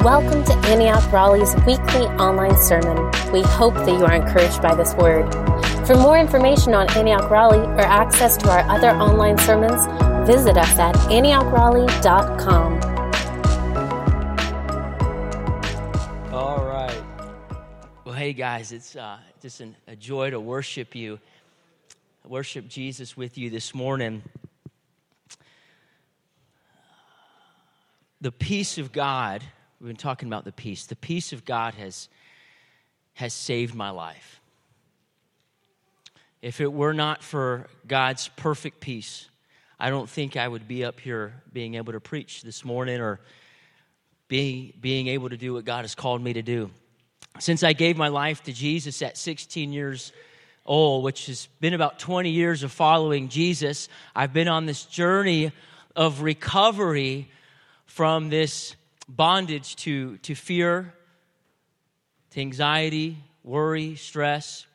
Welcome to Antioch Raleigh's weekly online sermon. We hope that you are encouraged by this word. For more information on Antioch Raleigh or access to our other online sermons, visit us at antiochRaleigh.com. All right. Well, hey guys, it's uh, just an, a joy to worship you, worship Jesus with you this morning. The peace of God We've been talking about the peace. The peace of God has, has saved my life. If it were not for God's perfect peace, I don't think I would be up here being able to preach this morning or being, being able to do what God has called me to do. Since I gave my life to Jesus at 16 years old, which has been about 20 years of following Jesus, I've been on this journey of recovery from this bondage to, to fear, to anxiety, worry, stress.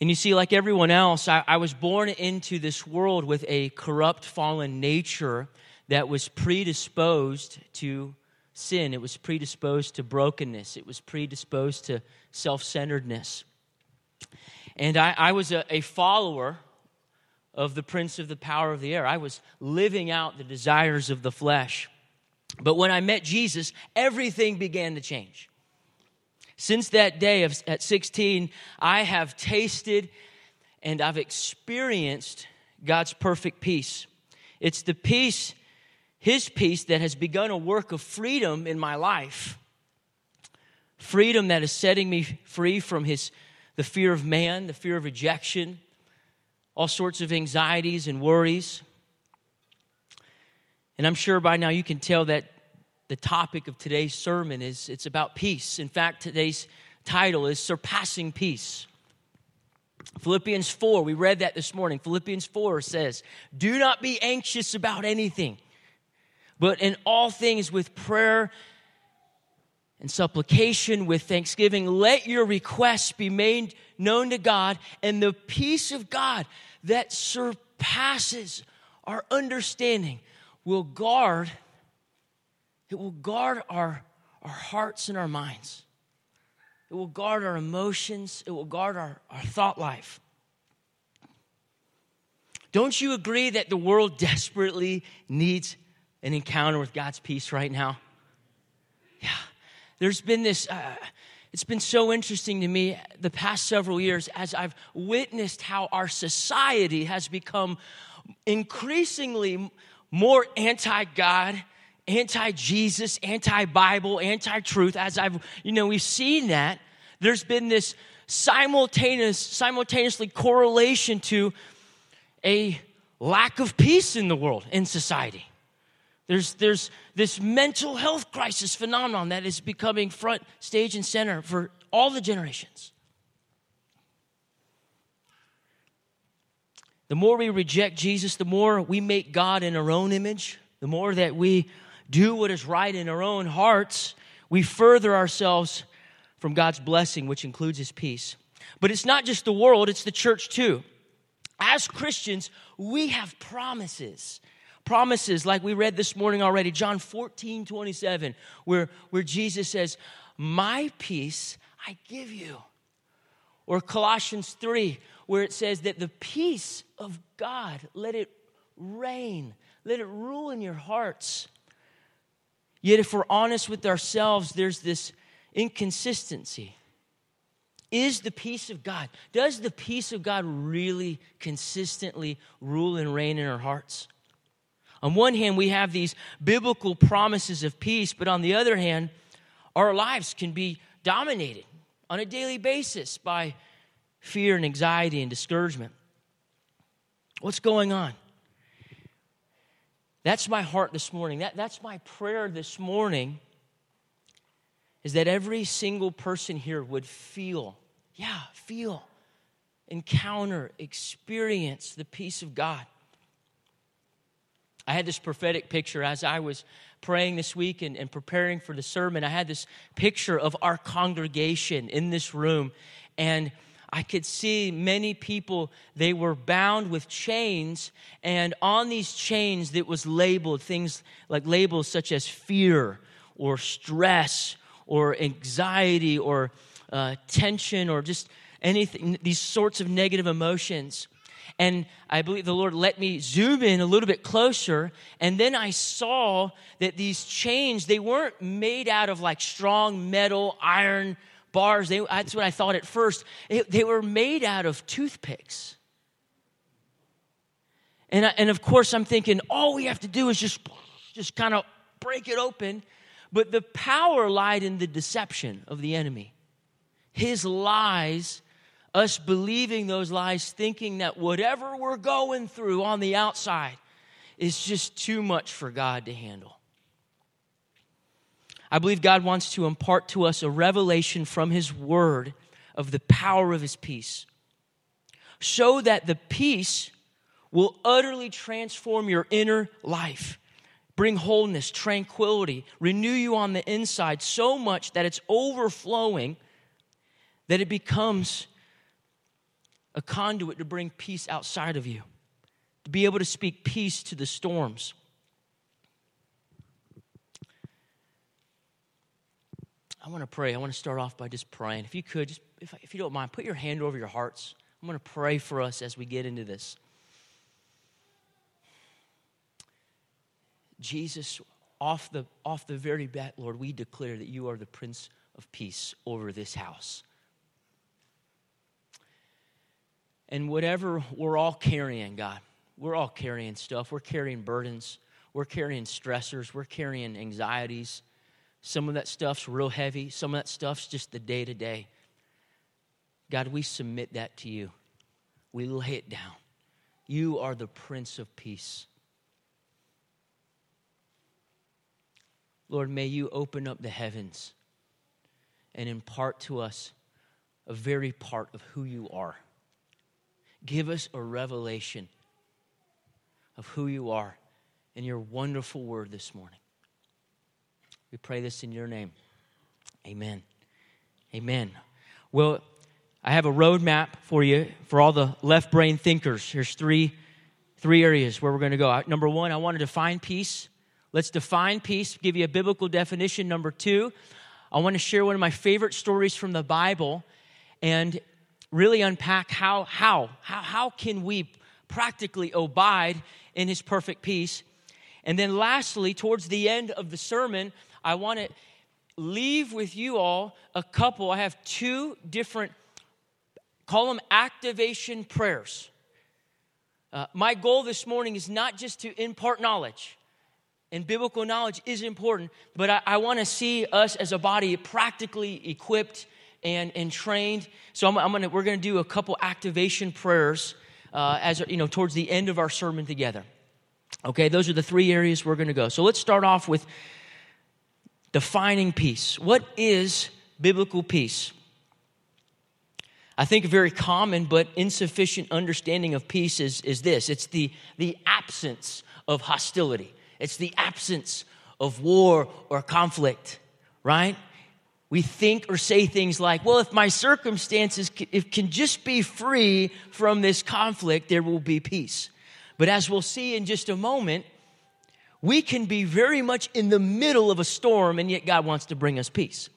And you see, like everyone else, I, I, was born into this world with a corrupt, fallen nature that was predisposed to sin. It was predisposed to brokenness. It was predisposed to self centeredness. And I, I was a, a follower of the prince of the power of the air. I was living out the desires of the flesh. But when I met Jesus, everything began to change. Since that day of, at 16, I have tasted and I've experienced God's perfect peace. It's the peace, His peace, that has begun a work of freedom in my life. Freedom that is setting me free from his, the fear of man, the fear of rejection, all sorts of anxieties and worries. And I'm sure by now you can tell that the topic of today's sermon is it's about peace. In fact, today's title is Surpassing Peace. Philippians 4, we read that this morning. Philippians 4 says, Do not be anxious about anything, but in all things with prayer and supplication, with thanksgiving, let your requests be made known to God, and the peace of God that surpasses our understanding will guard, it will guard our, our hearts and our minds. It will guard our emotions. It will guard our, our thought life. Don't you agree that the world desperately needs an encounter with God's peace right now? Yeah. There's been this, uh, it's been so interesting to me the past several years as I've witnessed how our society has become increasingly more anti God, anti Jesus, anti Bible, anti truth. As I've, you know, we've seen that. There's been this simultaneous, simultaneously correlation to a lack of peace in the world, in society. There's, there's this mental health crisis phenomenon that is becoming front stage and center for all the generations. The more we reject Jesus, the more we make God in our own image, the more that we do what is right in our own hearts, we further ourselves from God's blessing, which includes His peace. But it's not just the world, it's the church too. As Christians, we have promises. Promises like we read this morning already, John 14, 27, where, where Jesus says, My peace I give you. Or Colossians 3, where it says that the peace of God, let it reign, let it rule in your hearts. Yet, if we're honest with ourselves, there's this inconsistency. Is the peace of God, does the peace of God really consistently rule and reign in our hearts? On one hand, we have these biblical promises of peace, but on the other hand, our lives can be dominated on a daily basis by fear and anxiety and discouragement. What's going on? That's my heart this morning. That, that's my prayer this morning is that every single person here would feel, yeah, feel, encounter, experience the peace of God. I had this prophetic picture as I was praying this week and, and preparing for the sermon. I had this picture of our congregation in this room, and I could see many people, they were bound with chains, and on these chains, that was labeled things like labels such as fear or stress or anxiety or uh, tension or just anything, these sorts of negative emotions. And I believe the Lord let me zoom in a little bit closer. And then I saw that these chains, they weren't made out of like strong metal, iron bars. They, that's what I thought at first. It, they were made out of toothpicks. And, I, and of course, I'm thinking, all we have to do is just, just kind of break it open. But the power lied in the deception of the enemy. His lies, us believing those lies, thinking that whatever we're going through on the outside is just too much for God to handle. I believe God wants to impart to us a revelation from His Word of the power of His peace, so that the peace will utterly transform your inner life, bring wholeness, tranquility, renew you on the inside so much that it's overflowing, that it becomes a conduit to bring peace outside of you, to be able to speak peace to the storms. I want to pray. I want to start off by just praying. If you could, just if, if you don't mind, put your hand over your hearts. I'm going to pray for us as we get into this. Jesus, off the, off the very bat, Lord, we declare that you are the Prince of Peace over this house. And whatever we're all carrying, God, we're all carrying stuff. We're carrying burdens. We're carrying stressors. We're carrying anxieties. Some of that stuff's real heavy, some of that stuff's just the day to day. God, we submit that to you. We lay it down. You are the Prince of Peace. Lord, may you open up the heavens and impart to us a very part of who you are. Give us a revelation of who you are in your wonderful word this morning. We pray this in your name. Amen. Amen. Well, I have a roadmap for you for all the left brain thinkers. Here's three, three areas where we're going to go. Number one, I want to define peace. Let's define peace, give you a biblical definition. Number two, I want to share one of my favorite stories from the Bible and really unpack how, how, how, how can we practically abide in his perfect peace. And then lastly, towards the end of the sermon, I want to leave with you all a couple. I have two different, call them activation prayers. Uh, my goal this morning is not just to impart knowledge, and biblical knowledge is important, but I, I want to see us as a body practically equipped and, and trained. So I'm, I'm gonna, we're going to do a couple activation prayers uh, as you know towards the end of our sermon together. Okay, those are the three areas we're going to go. So let's start off with defining peace. What is biblical peace? I think a very common but insufficient understanding of peace is, is this it's the, the absence of hostility, it's the absence of war or conflict, right? We think or say things like, well, if my circumstances if can just be free from this conflict, there will be peace. But as we'll see in just a moment, we can be very much in the middle of a storm, and yet God wants to bring us peace.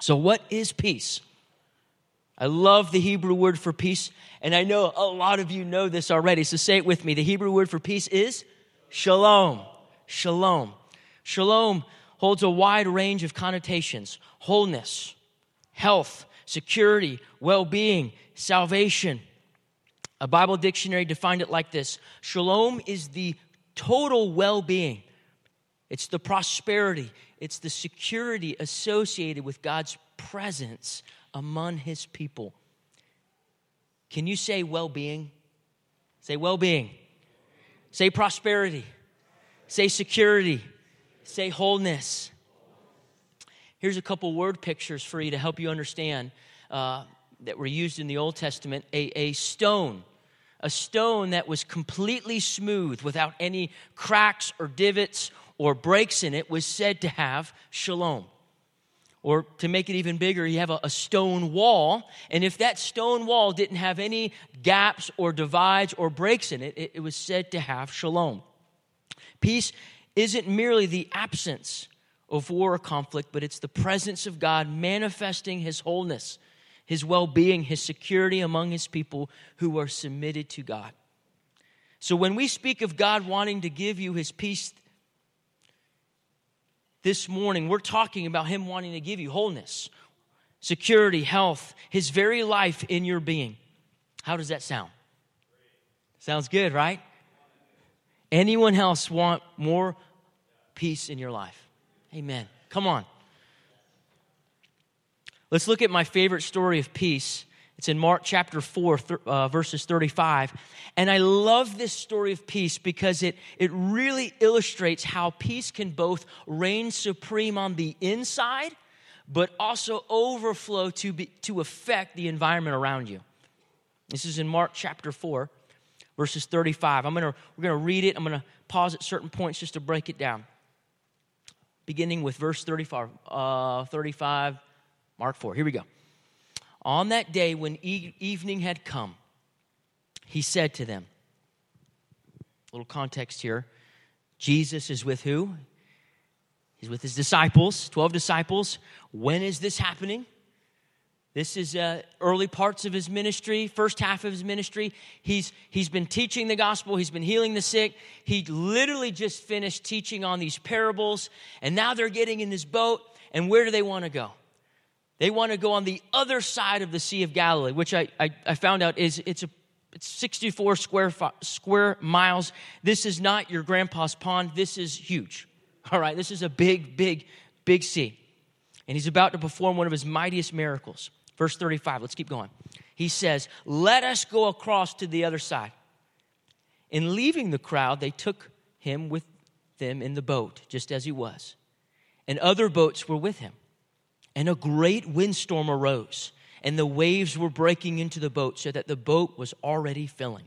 So, what is peace? I love the Hebrew word for peace, and I know a lot of you know this already, so say it with me. The Hebrew word for peace is shalom. Shalom. Shalom holds a wide range of connotations wholeness, health, security, well being, salvation. A Bible dictionary defined it like this Shalom is the total well being, it's the prosperity, it's the security associated with God's presence among his people. Can you say well being? Say well being. Say prosperity. Say security. Say wholeness. Here's a couple word pictures for you to help you understand uh, that were used in the Old Testament. A, a stone a stone that was completely smooth without any cracks or divots or breaks in it was said to have shalom. or to make it even bigger, you have a, a, stone wall. And if that stone wall didn't have any gaps or divides or breaks in it, it, it was said to have shalom. Peace isn't merely the absence of war or conflict, but it's the presence of God manifesting his wholeness, his well being, his security among his people who are submitted to God. So when we speak of God wanting to give you his peace this morning, we're talking about Him wanting to give you wholeness, security, health, His very life in your being. How does that sound? Sounds good, right? Anyone else want more peace in your life? Amen. Come on. Let's look at my favorite story of peace it's in Mark chapter 4, uh, verses 35. And I love this story of peace because it, it really illustrates how peace can both reign supreme on the inside, but also overflow to, be, to affect the environment around you. This is in Mark chapter 4, verses 35. I'm gonna, we're going to read it. I'm going to pause at certain points just to break it down. Beginning with verse 35, uh, 35 Mark 4. Here we go. On that day, when e- evening had come, he said to them, little context here. Jesus is with who? He's with his disciples, 12 disciples. When is this happening? This is uh, early parts of his ministry, first half of his ministry. He's, he's been teaching the gospel, he's been healing the sick. He literally just finished teaching on these parables, and now they're getting in this boat. And where do they want to go? They want to go on the other side of the Sea of Galilee, which I, I, I found out is it's a it's 64 square square miles. This is not your grandpa's pond. This is huge. All right, this is a big, big, big sea. And he's about to perform one of his mightiest miracles. Verse 35, let's keep going. He says, Let us go across to the other side. In leaving the crowd, they took him with them in the boat, just as he was. And other boats were with him. And a great windstorm arose, and the waves were breaking into the boat so that the boat was already filling.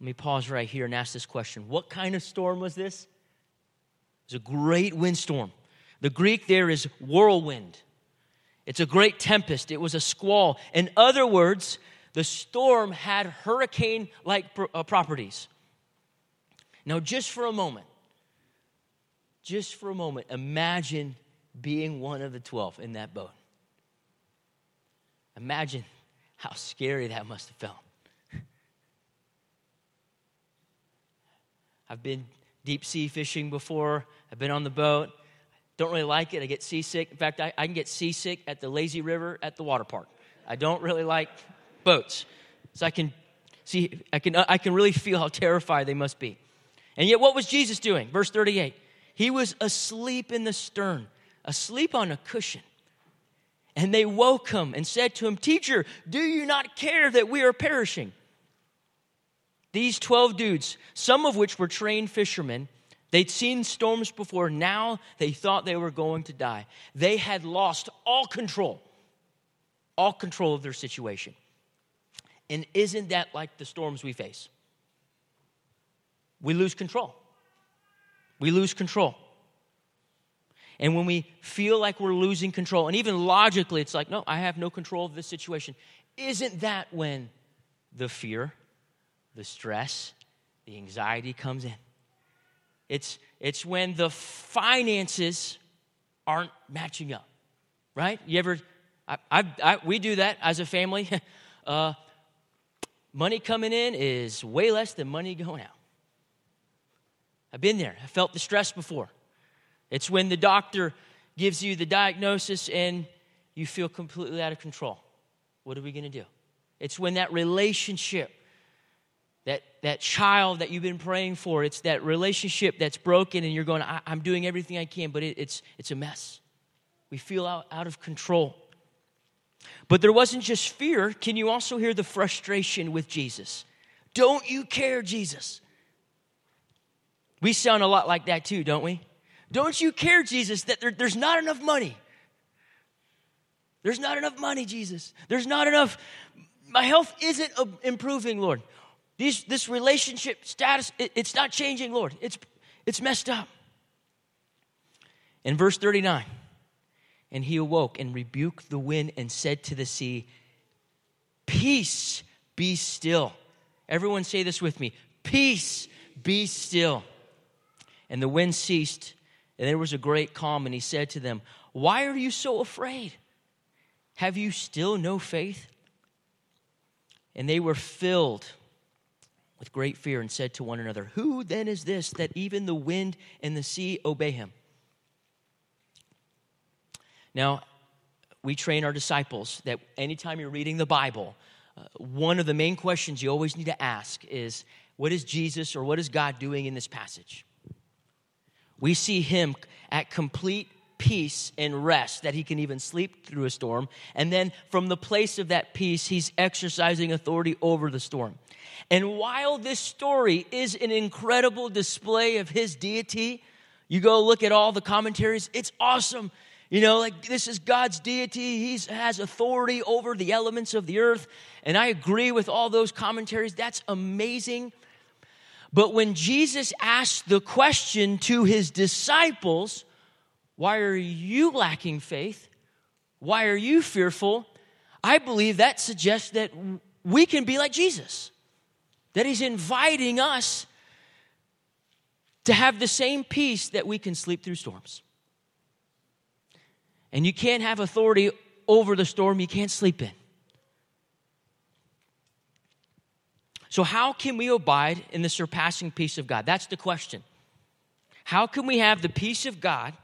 Let me pause right here and ask this question What kind of storm was this? It was a great windstorm. The Greek there is whirlwind. It's a great tempest. It was a squall. In other words, the storm had hurricane like uh, properties. Now, just for a moment, just for a moment, imagine being one of the 12 in that boat. Imagine how scary that must have felt. I've been deep sea fishing before, I've been on the boat. Don't really like it. I get seasick. In fact, I, I can get seasick at the lazy river at the water park. I don't really like boats. So I can see, I can, I can really feel how terrified they must be. And yet, what was Jesus doing? Verse 38 He was asleep in the stern asleep on a cushion. And they woke him and said to him, Teacher, do you not care that we are perishing? These 12 dudes, some of which were trained fishermen, they'd seen storms before. Now they thought they were going to die. They had lost all control, all control of their situation. And isn't that like the storms we face? We lose control. We lose control. And when we feel like we're losing control, and even logically, it's like, no, I have no control of this situation, isn't that when the fear, the stress, the anxiety comes in? It's, it's when the finances aren't matching up, right? You ever, I, I, I we do that as a family. uh, money coming in is way less than money going out. I've been there, I felt the stress before. It's when the doctor gives you the diagnosis and you feel completely out of control. What are we going to do? It's when that relationship, that, that child that you've been praying for, it's that relationship that's broken and you're going, I, am doing everything I can, but it, it's, it's a mess. We feel out, out of control. But there wasn't just fear. Can you also hear the frustration with Jesus? Don't you care, Jesus? We sound a lot like that too, don't we? Don't you care, Jesus, that there, there's not enough money? There's not enough money, Jesus. There's not enough. My health isn't improving, Lord. These, this relationship status, it, it's not changing, Lord. It's, it's messed up. In verse 39, And he awoke and rebuked the wind and said to the sea, Peace, be still. Everyone say this with me Peace, be still. And the wind ceased, and there was a great calm. And he said to them, Why are you so afraid? Have you still no faith? And they were filled with great fear and said to one another, Who then is this that even the wind and the sea obey him? Now, we train our disciples that anytime you're reading the Bible, uh, one of the main questions you always need to ask is what is Jesus or what is God doing in this passage? We see him at complete peace and rest that he can even sleep through a storm. And then from the place of that peace, he's exercising authority over the storm. And while this story is an incredible display of his deity, you go look at all the commentaries, it's awesome. You know, like this is God's deity. He has authority over the elements of the earth. And I agree with all those commentaries. That's amazing. But when Jesus asked the question to his disciples, why are you lacking faith? Why are you fearful? I believe that suggests that we can be like Jesus, that he's inviting us to have the same peace that we can sleep through storms. And you can't have authority over the storm you can't sleep in. So, how can we abide in the surpassing peace of God? That's the question. How can we have the peace of God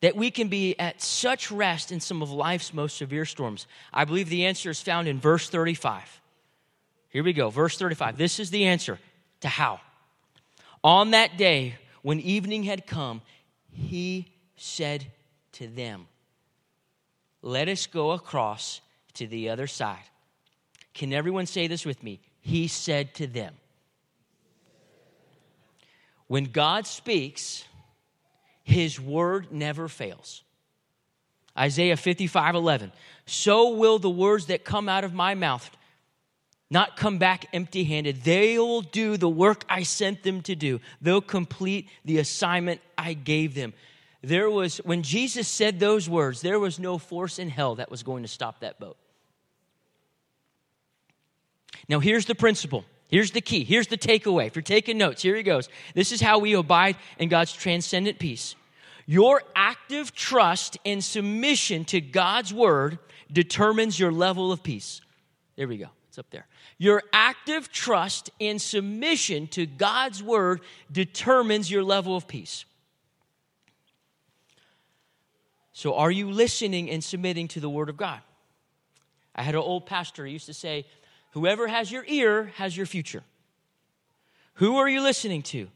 that we can be at such rest in some of life's most severe storms? I believe the answer is found in verse 35. Here we go, verse 35. This is the answer to how. On that day, when evening had come, he said to them, Let us go across to the other side. Can everyone say this with me? He said to them. When God speaks, his word never fails. Isaiah 55 11. So will the words that come out of my mouth not come back empty handed. They will do the work I sent them to do, they'll complete the assignment I gave them. There was, when Jesus said those words, there was no force in hell that was going to stop that boat. Now, here's the principle Here's the key. Here's the takeaway. If you're taking notes, here he goes. This is how we abide in God's transcendent peace. Your active trust and submission to God's word determines your level of peace. There we go. It's up there. Your active trust and submission to God's word determines your level of peace. So, are you listening and submitting to the word of God? I had an old pastor who used to say, Whoever has your ear has your future. Who are you listening to?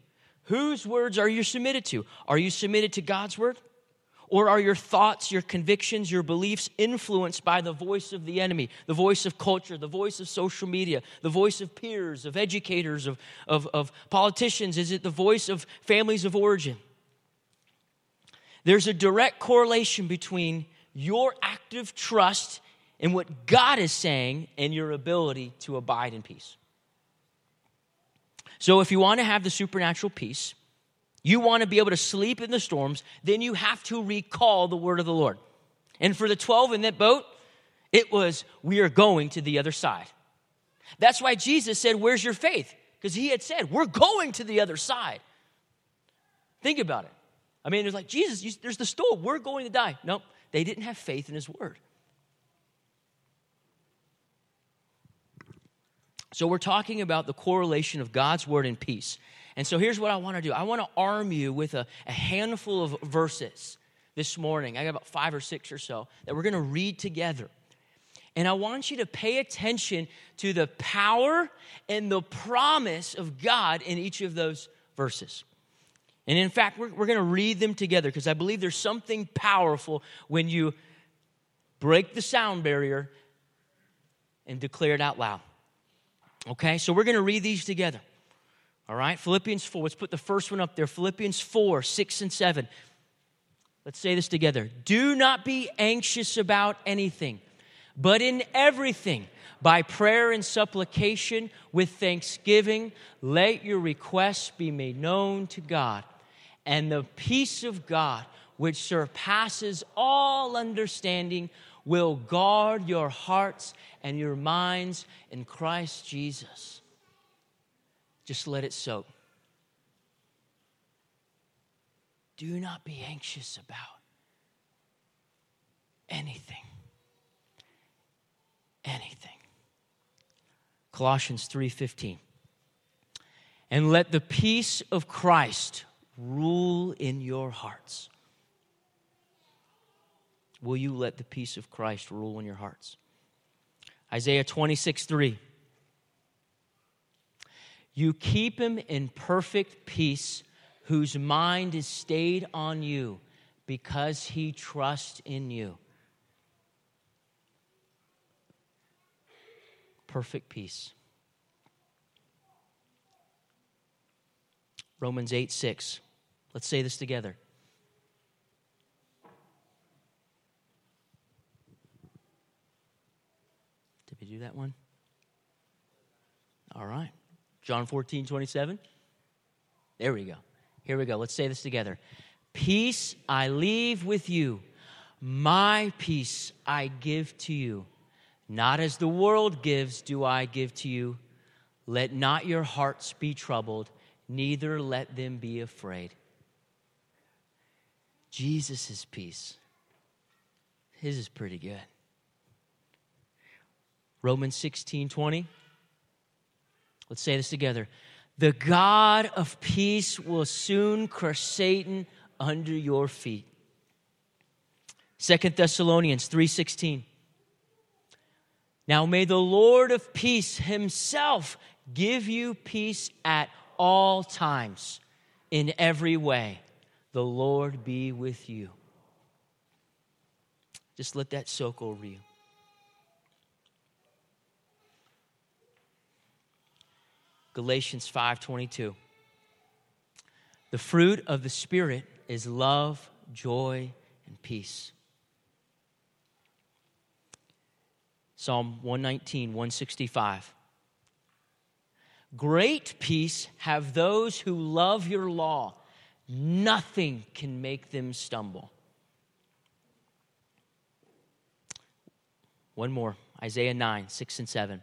Whose words are you submitted to? Are you submitted to God's word? Or are your thoughts, your convictions, your beliefs influenced by the voice of the enemy, the voice of culture, the voice of social media, the voice of peers, of educators, of, of, of politicians? Is it the voice of families of origin? There's a direct correlation between your active trust in what God is saying and your ability to abide in peace. So, if you want to have the supernatural peace, you want to be able to sleep in the storms, then you have to recall the word of the Lord. And for the 12 in that boat, it was, we are going to the other side. That's why Jesus said, Where's your faith? Because he had said, We're going to the other side. Think about it. I mean, it's like, Jesus, you, there's the storm. We're going to die. No, nope, they didn't have faith in his word. So, we're talking about the correlation of God's word and peace. And so, here's what I want to do I want to arm you with a, a handful of verses this morning. I got about five or six or so that we're going to read together. And I want you to pay attention to the power and the promise of God in each of those verses. And in fact, we're, we're going to read them together because I believe there's something powerful when you break the sound barrier and declare it out loud. Okay, so we're going to read these together. All right, Philippians 4. Let's put the first one up there Philippians 4, 6, and 7. Let's say this together. Do not be anxious about anything, but in everything, by prayer and supplication with thanksgiving, let your requests be made known to God. And the peace of God, which surpasses all understanding, will guard your hearts and your minds in Christ Jesus. Just let it soak. Do not be anxious about anything. Anything. Colossians 3:15. And let the peace of Christ rule in your hearts. Will you let the peace of Christ rule in your hearts? Isaiah 26, 3. You keep him in perfect peace, whose mind is stayed on you because he trusts in you. Perfect peace. Romans 8 6. Let's say this together. We do that one? All right. John 14 27. There we go. Here we go. Let's say this together. Peace I leave with you, my peace I give to you. Not as the world gives, do I give to you. Let not your hearts be troubled neither let them be afraid. Jesus' peace. His is pretty good. Romans 16 20. Let's say this together. The God of peace will soon crush Satan under your feet. Second Thessalonians 3:16 Now may the Lord of peace himself give you peace at all times, in every way. The Lord be with you. Just let that soak over you. Galatians 5:22 The fruit of the spirit is love, joy, and peace. Psalm 119, 165. Great peace have those who love your law. Nothing can make them stumble. One more Isaiah 9, 6 and 7.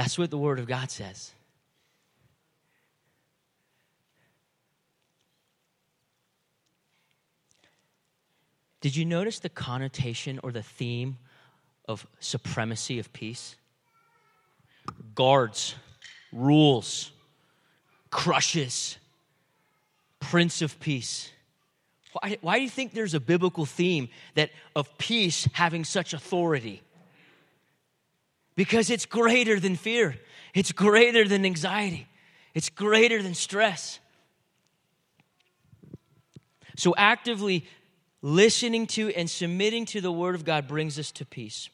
That's what the Word of God says. Did you notice the connotation or the theme of supremacy of peace? guards, rules, crushes, Prince of Peace. Why, why do you think there's a biblical theme that of peace having such authority? Because it's greater than fear. It's greater than anxiety. It's greater than stress. So, actively listening to and submitting to the Word of God brings us to peace.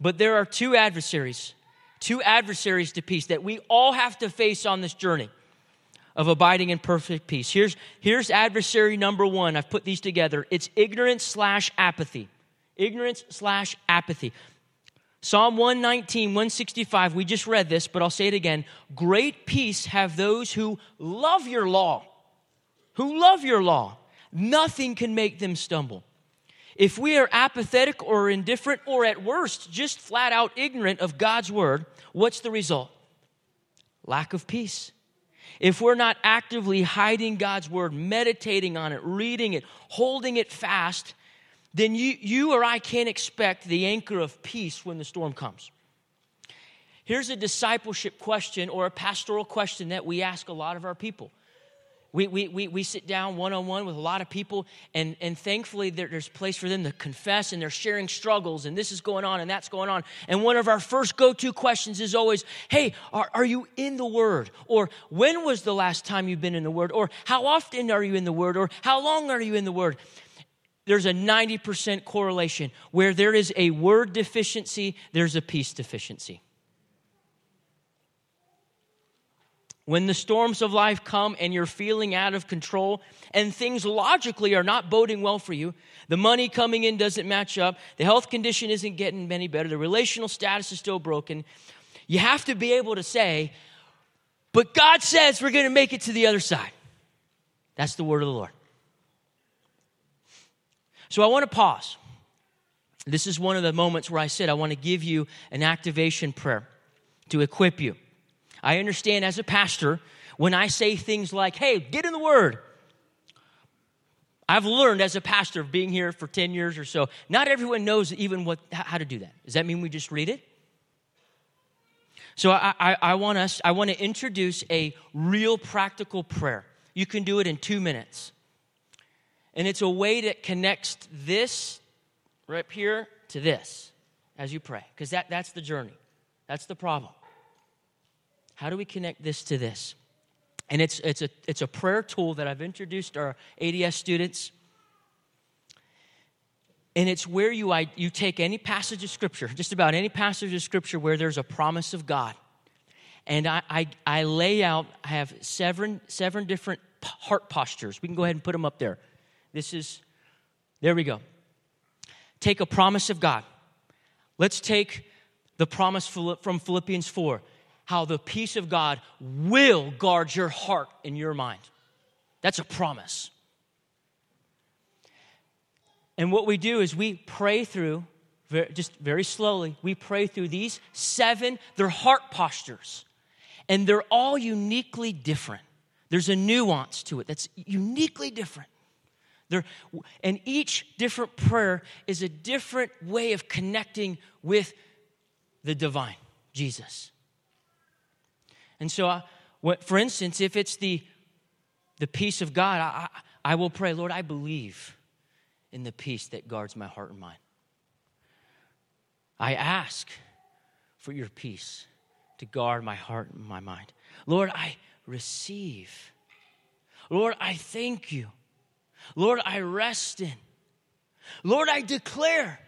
But there are two adversaries two adversaries to peace that we all have to face on this journey of abiding in perfect peace. Here's, here's adversary number one. I've put these together. It's ignorance slash apathy. Ignorance slash apathy. Psalm 119, 165, we just read this, but I'll say it again. Great peace have those who love your law. Who love your law. Nothing can make them stumble. If we are apathetic or indifferent, or at worst, just flat out ignorant of God's word, what's the result? Lack of peace. If we're not actively hiding God's word, meditating on it, reading it, holding it fast, then you, you or I can't expect the anchor of peace when the storm comes. Here's a discipleship question or a pastoral question that we ask a lot of our people we, we, we, we sit down one on one with a lot of people, and, and thankfully there, there's place for them to confess, and they're sharing struggles, and this is going on, and that's going on. And one of our first go to questions is always, Hey, are, are you in the Word? Or when was the last time you've been in the Word? Or how often are you in the Word? Or how long are you in the Word? There's a 90% correlation. Where there is a word deficiency, there's a peace deficiency. When the storms of life come and you're feeling out of control and things logically are not boding well for you, the money coming in doesn't match up, the health condition isn't getting any better, the relational status is still broken, you have to be able to say, But God says we're going to make it to the other side. That's the word of the Lord. So I want to pause. This is one of the moments where I said I want to give you an activation prayer to equip you. I understand as a pastor when I say things like, hey, get in the Word. I've learned as a pastor of being here for 10 years or so, not everyone knows even what, how to do that. Does that mean we just read it? So I, I, I want us, I want to introduce a real practical prayer. You can do it in two minutes. And it's a way that connects this right here to this as you pray, because that, that's the journey. That's the problem. How do we connect this to this? And it's, it's, a, it's a prayer tool that I've introduced our ADS students. And it's where you, you take any passage of Scripture, just about any passage of Scripture where there's a promise of God. And I, I, I lay out, I have seven, seven different heart postures. We can go ahead and put them up there. This is, there we go. Take a promise of God. Let's take the promise from Philippians 4 how the peace of God will guard your heart and your mind. That's a promise. And what we do is we pray through, just very slowly, we pray through these seven, they're heart postures. And they're all uniquely different. There's a nuance to it that's uniquely different. And each different prayer is a different way of connecting with the divine, Jesus. And so, I, what, for instance, if it's the, the peace of God, I, I, I will pray, Lord, I believe in the peace that guards my heart and mind. I ask for your peace to guard my heart and my mind. Lord, I receive. Lord, I thank you. Lord, I rest in. Lord, I declare.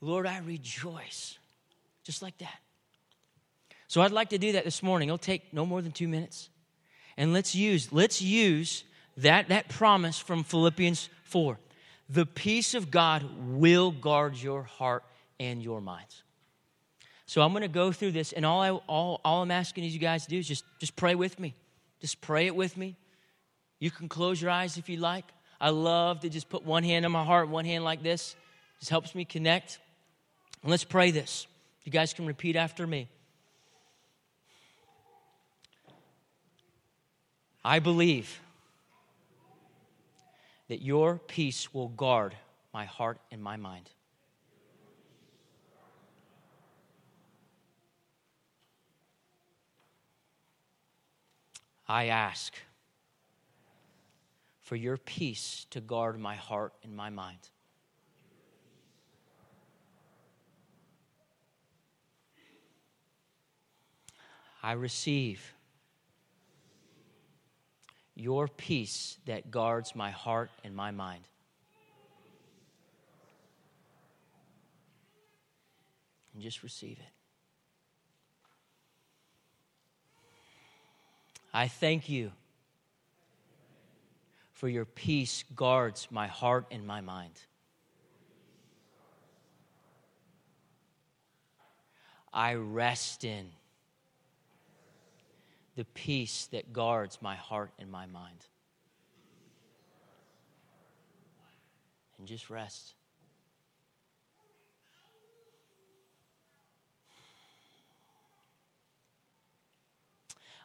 Lord, I rejoice. Just like that. So I'd like to do that this morning. It'll take no more than two minutes. And let's use, let's use that, that promise from Philippians 4. The peace of God will guard your heart and your minds. So I'm going to go through this, and all, I, all, all I'm asking is you guys to do is just, just pray with me. Just pray it with me. You can close your eyes if you like. I love to just put one hand on my heart, one hand like this. Just helps me connect. And let's pray this. You guys can repeat after me. I believe that your peace will guard my heart and my mind. I ask for your peace to guard my heart and my mind. I receive your peace that guards my heart and my mind. And just receive it. I thank you for your peace guards my heart and my mind. I rest in the peace that guards my heart and my mind. And just rest.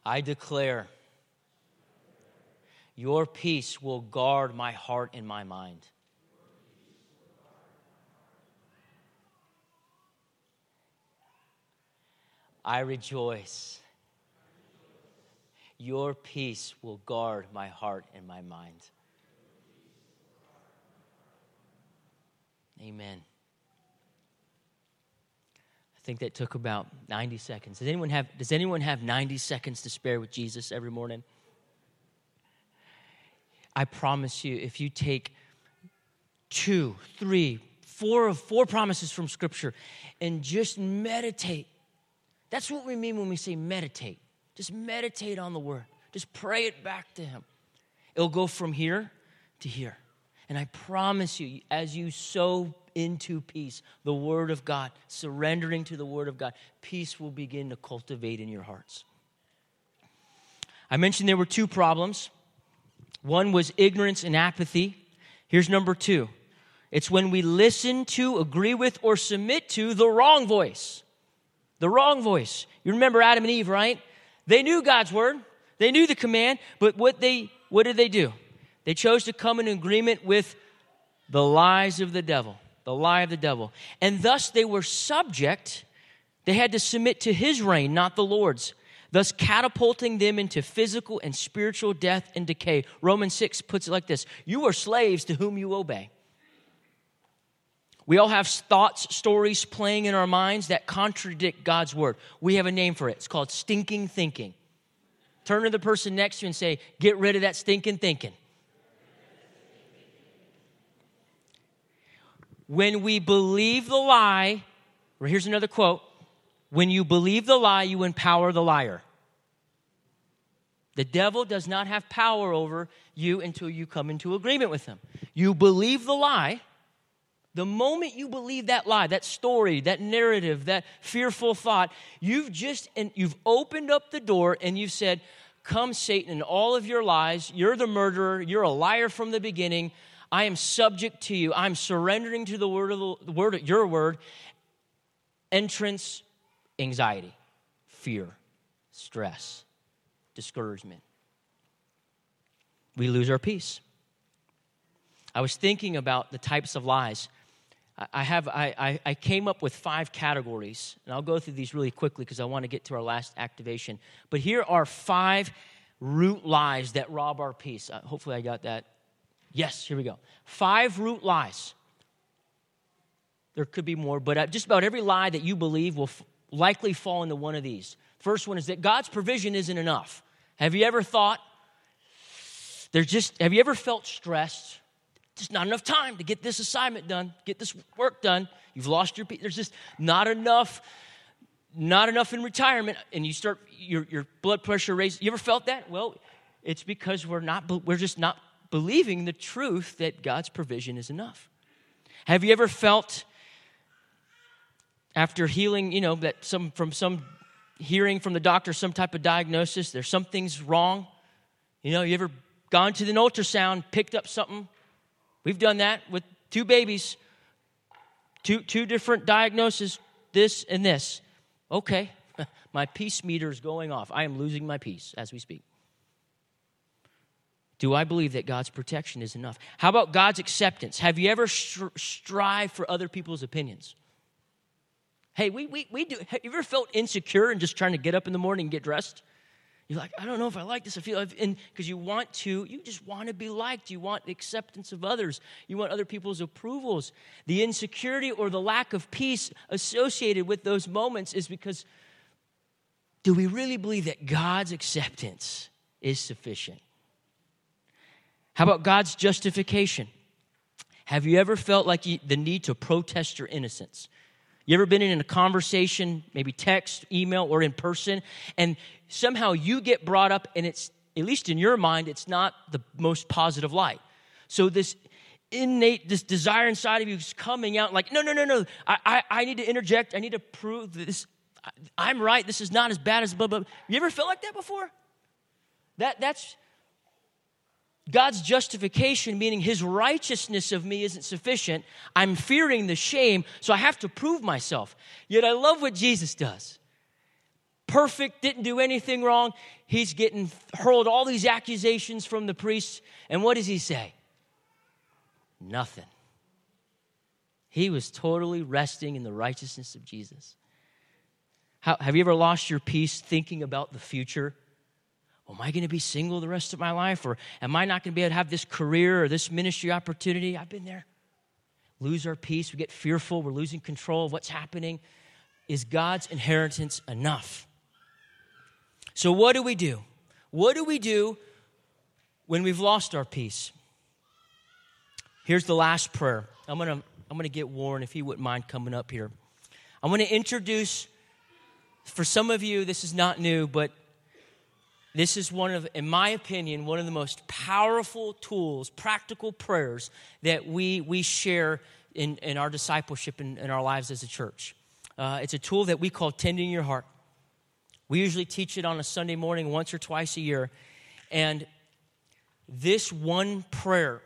I declare your peace will guard my heart and my mind. I rejoice your peace will guard my heart and my mind. Amen. I think that took about 90 seconds. Does anyone have, does anyone have 90 seconds to spare with Jesus every morning? I promise you, if you take two, three, four of four promises from Scripture, and just meditate. That's what we mean when we say meditate. Just meditate on the word. Just pray it back to him. It'll go from here to here. And I promise you, as you sow into peace, the Word of God, surrendering to the Word of God, peace will begin to cultivate in your hearts. I mentioned there were two problems. One was ignorance and apathy. Here's number two it's when we listen to, agree with, or submit to the wrong voice. The wrong voice. You remember Adam and Eve, right? They knew God's word, they knew the command, but what, they, what did they do? They chose to come in agreement with the lies of the devil, the lie of the devil. And thus they were subject, they had to submit to his reign, not the Lord's, thus catapulting them into physical and spiritual death and decay. Romans 6 puts it like this You are slaves to whom you obey. We all have thoughts, stories playing in our minds that contradict God's word. We have a name for it. It's called stinking thinking. Turn to the person next to you and say, Get rid of that stinking thinking. When we believe the lie, here's another quote when you believe the lie, you empower the liar. The devil does not have power over you until you come into agreement with him. You believe the lie. The moment you believe that lie, that story, that narrative, that fearful thought, you've just and you've opened up the door and you've said, "Come Satan and all of your lies. You're the murderer. You're a liar from the beginning. I am subject to you. I'm surrendering to the word of the, word, your word. Entrance, anxiety, fear, stress, discouragement. We lose our peace. I was thinking about the types of lies. I have I, I came up with five categories, and I'll go through these really quickly because I want to get to our last activation. But here are five root lies that rob our peace. Uh, hopefully, I got that Yes, here we go. Five root lies. There could be more, but uh, just about every lie that you believe will f- likely fall into one of these. First one is that God's provision isn't enough. Have you ever thought there's just, have you ever felt stressed? Just not enough time to get this assignment done, get this work done. You've lost your, there's just not enough, not enough in retirement, and you start, your, your blood pressure raised. You ever felt that? Well, it's because we're not, we're just not believing the truth that God's provision is enough. Have you ever felt after healing, you know, that some from some hearing from the doctor some type of diagnosis, there's something's wrong? You know, you ever gone to an ultrasound, picked up something? We've done that with two babies, two two different diagnoses, this and this. Okay, my peace meter is going off. I am losing my peace as we speak. Do I believe that God's protection is enough? How about God's acceptance? Have you ever stri- strive for other people's opinions? Hey, we, we, we do. Have you ever felt insecure and just trying to get up in the morning and get dressed? You're like, I don't know if I like this. I feel because you want to, you just want to be liked. You want the acceptance of others. You want other people's approvals. The insecurity or the lack of peace associated with those moments is because do we really believe that God's acceptance is sufficient? How about God's justification? Have you ever felt like you, the need to protest your innocence? You ever been in a conversation, maybe text, email, or in person, and somehow you get brought up, and it's, at least in your mind, it's not the most positive light. So this innate, this desire inside of you is coming out like, no, no, no, no, I, I, I need to interject. I need to prove this. I'm right. This is not as bad as blah, blah. You ever felt like that before? That, that's, God's justification, meaning his righteousness of me, isn't sufficient. I'm fearing the shame, so I have to prove myself. Yet I love what Jesus does. Perfect, didn't do anything wrong. He's getting hurled all these accusations from the priests. And what does he say? Nothing. He was totally resting in the righteousness of Jesus. How, have you ever lost your peace thinking about the future? Am I going to be single the rest of my life? Or am I not going to be able to have this career or this ministry opportunity? I've been there. Lose our peace. We get fearful. We're losing control of what's happening. Is God's inheritance enough? So, what do we do? What do we do when we've lost our peace? Here's the last prayer. I'm going to I'm going to get Warren if he wouldn't mind coming up here. I'm going to introduce for some of you this is not new, but this is one of in my opinion one of the most powerful tools, practical prayers that we we share in, in our discipleship in, in our lives as a church. Uh, it's a tool that we call tending your heart. We usually teach it on a Sunday morning once or twice a year. And this one prayer,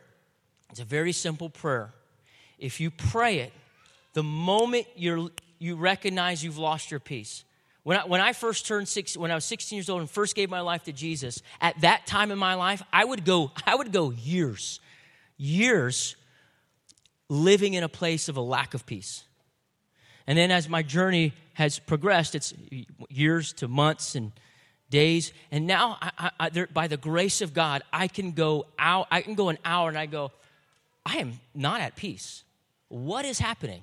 it's a very simple prayer. If you pray it, the moment you you recognize you've lost your peace. When I, when I first turned six, when I was 16 years old and first gave my life to Jesus, at that time in my life, I would go, I would go years, years living in a place of a lack of peace. And then as my journey has progressed, it's years to months and days. And now, I, I, there, by the grace of God, I can go out, I can go an hour and I go, I am not at peace. What is happening?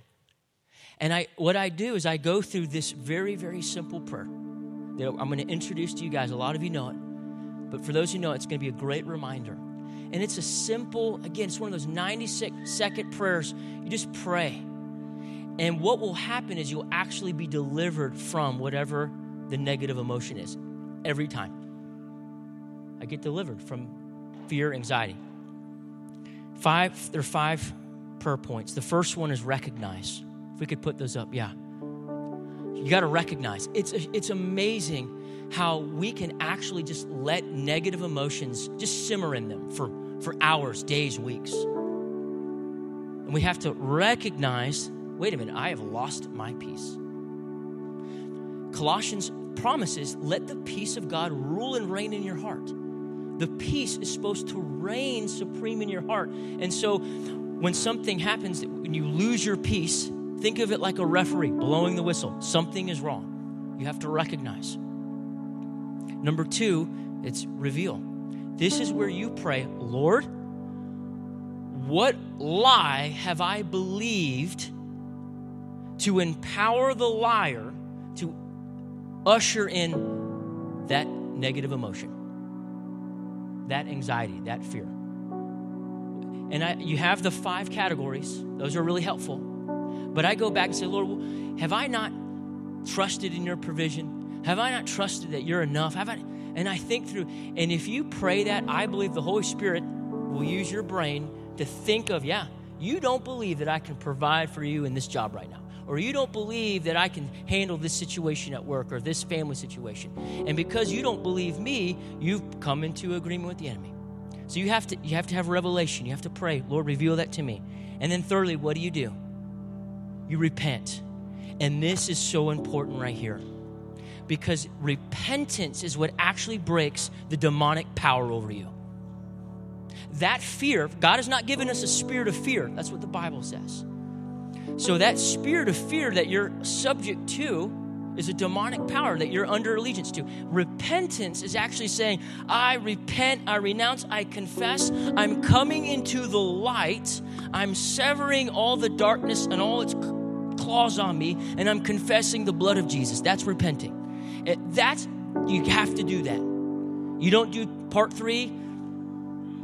And I, what I do is I go through this very, very simple prayer that I'm going to introduce to you guys. A lot of you know it. But for those who know it, it's going to be a great reminder. And it's a simple, again, it's one of those 96 second prayers. You just pray. And what will happen is you'll actually be delivered from whatever the negative emotion is every time. I get delivered from fear, anxiety. Five, there are five prayer points. The first one is recognize. We could put those up, yeah. You got to recognize. It's, it's amazing how we can actually just let negative emotions just simmer in them for, for hours, days, weeks. And we have to recognize wait a minute, I have lost my peace. Colossians promises let the peace of God rule and reign in your heart. The peace is supposed to reign supreme in your heart. And so when something happens, when you lose your peace, think of it like a referee blowing the whistle. Something is wrong. You have to recognize. Number two, it's reveal. This is where you pray, Lord, what lie have I believed to empower the liar to usher in that negative emotion, that anxiety, that fear. And I, you have the five categories, those are really helpful. But I go back and say, Lord, have I not trusted in your provision? Have I not trusted that you're enough? Have I? And I think through, and if you pray that, I believe the Holy Spirit will use your brain to think of, yeah, you don't believe that I can provide for you in this job right now or you don't believe that I can handle this situation at work or this family situation. And because you don't believe me, you've come into agreement with the enemy. So you have to you have to have revelation. You have to pray, Lord, reveal that to me. And then thirdly, what do you do? You repent. And this is so important right here. Because repentance is what actually breaks the demonic power over you. That fear, God has not given us a spirit of fear. That's what the Bible says. So, that spirit of fear that you're subject to is a demonic power that you're under allegiance to. Repentance is actually saying, I repent, I renounce, I confess, I'm coming into the light, I'm severing all the darkness and all its claws on me, and I'm confessing the blood of Jesus. That's repenting. It, that's, you have to do that. You don't do part three,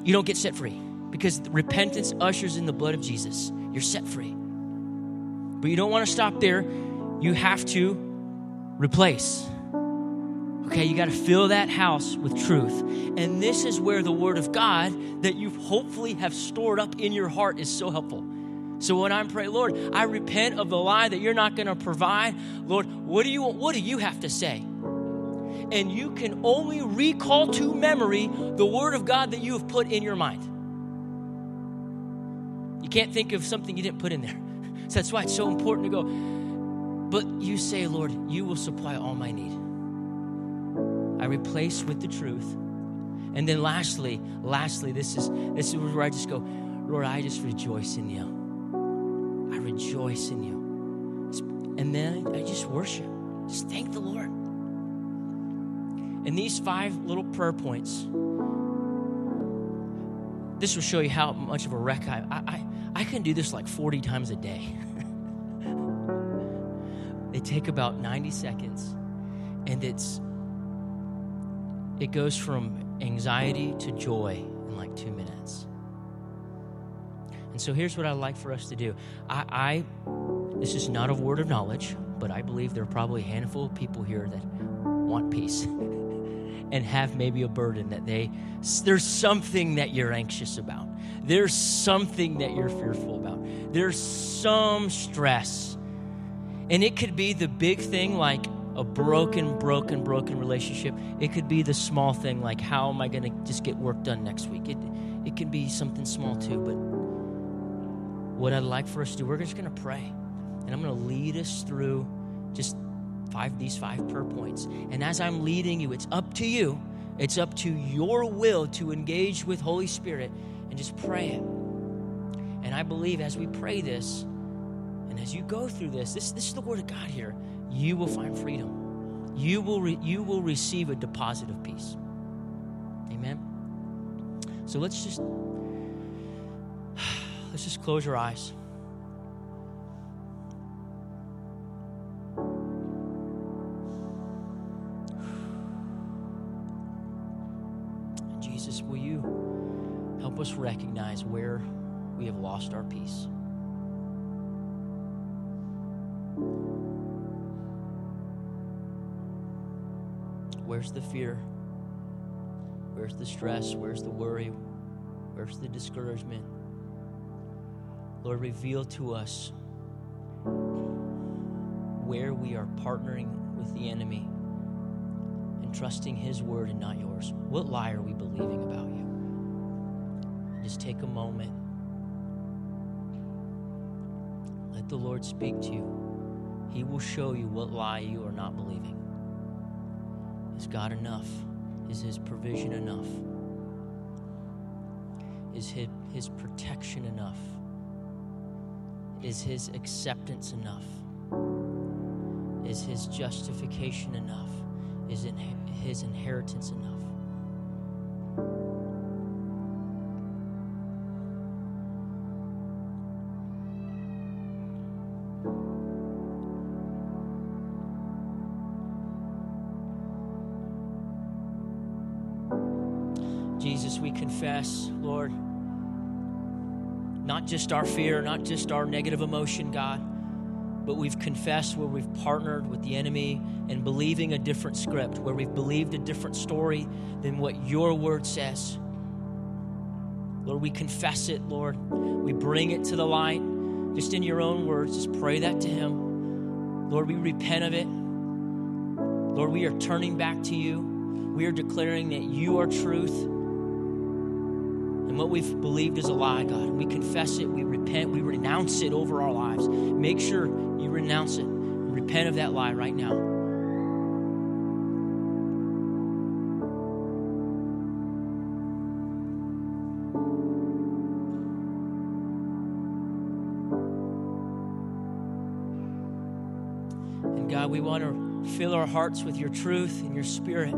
you don't get set free because repentance ushers in the blood of Jesus. You're set free. But you don't want to stop there. You have to replace. Okay, you got to fill that house with truth. And this is where the word of God that you hopefully have stored up in your heart is so helpful. So when I'm praying, Lord, I repent of the lie that you're not going to provide. Lord, what do you what do you have to say? And you can only recall to memory the word of God that you have put in your mind. You can't think of something you didn't put in there. So that's why it's so important to go. But you say, Lord, you will supply all my need. I replace with the truth. And then lastly, lastly, this is this is where I just go, Lord, I just rejoice in you. I rejoice in you. And then I just worship. Just thank the Lord. And these five little prayer points, this will show you how much of a wreck I, I, I can do this like 40 times a day. they take about 90 seconds and it's it goes from anxiety to joy in like 2 minutes. And so here's what I'd like for us to do. I, I this is not a word of knowledge, but I believe there are probably a handful of people here that want peace and have maybe a burden that they there's something that you're anxious about. There's something that you're fearful about. There's some stress. And it could be the big thing like a broken, broken, broken relationship. It could be the small thing like how am I going to just get work done next week? It, it can be something small too. But what I'd like for us to do, we're just going to pray. And I'm going to lead us through just five these five prayer points. And as I'm leading you, it's up to you. It's up to your will to engage with Holy Spirit and just pray it. And I believe as we pray this, and as you go through this, this, this is the word of God here, you will find freedom. You will, re, you will receive a deposit of peace. Amen. So let's just let's just close your eyes. Jesus, will you help us recognize where we have lost our peace? Where's the fear? Where's the stress? Where's the worry? Where's the discouragement? Lord, reveal to us where we are partnering with the enemy and trusting his word and not yours. What lie are we believing about you? Just take a moment. Let the Lord speak to you. He will show you what lie you are not believing. Is God enough? Is His provision enough? Is His, his protection enough? Is His acceptance enough? Is His justification enough? Is His inheritance enough? Just our fear, not just our negative emotion, God, but we've confessed where we've partnered with the enemy and believing a different script, where we've believed a different story than what your word says. Lord, we confess it, Lord. We bring it to the light, just in your own words. Just pray that to Him. Lord, we repent of it. Lord, we are turning back to you. We are declaring that you are truth and what we've believed is a lie, God. And We confess it, we repent, we renounce it over our lives. Make sure you renounce it. Repent of that lie right now. And God, we want to fill our hearts with your truth and your spirit.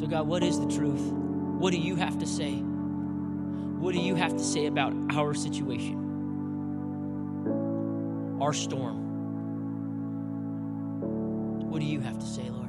So, God, what is the truth? What do you have to say? What do you have to say about our situation? Our storm? What do you have to say, Lord?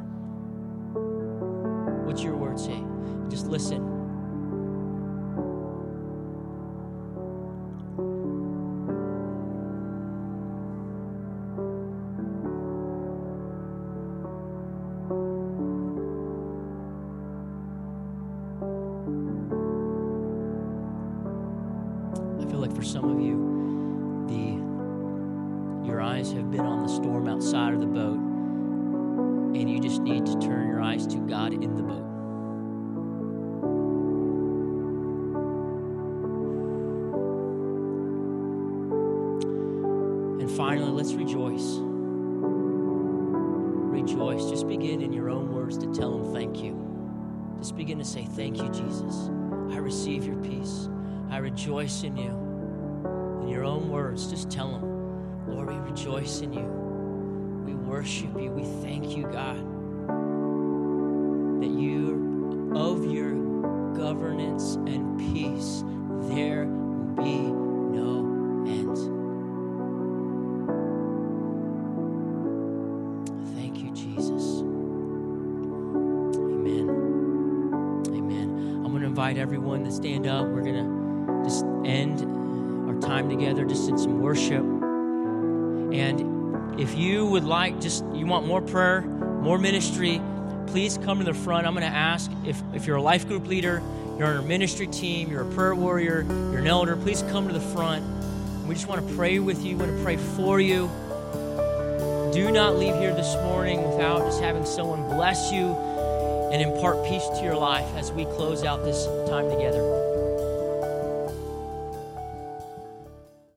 Rejoice Rejoice. Just begin in your own words to tell Him thank you. Just begin to say, Thank you, Jesus. I receive your peace. I rejoice in you. In your own words, just tell Him, Lord, we rejoice in you. Worship you. We thank you, God, that you, of your governance and peace, there will be no end. Thank you, Jesus. Amen. Amen. I'm going to invite everyone to stand up. We're going to just end our time together just in some worship. You would like, just you want more prayer, more ministry, please come to the front. I'm going to ask if, if you're a life group leader, you're on a ministry team, you're a prayer warrior, you're an elder, please come to the front. We just want to pray with you, we want to pray for you. Do not leave here this morning without just having someone bless you and impart peace to your life as we close out this time together.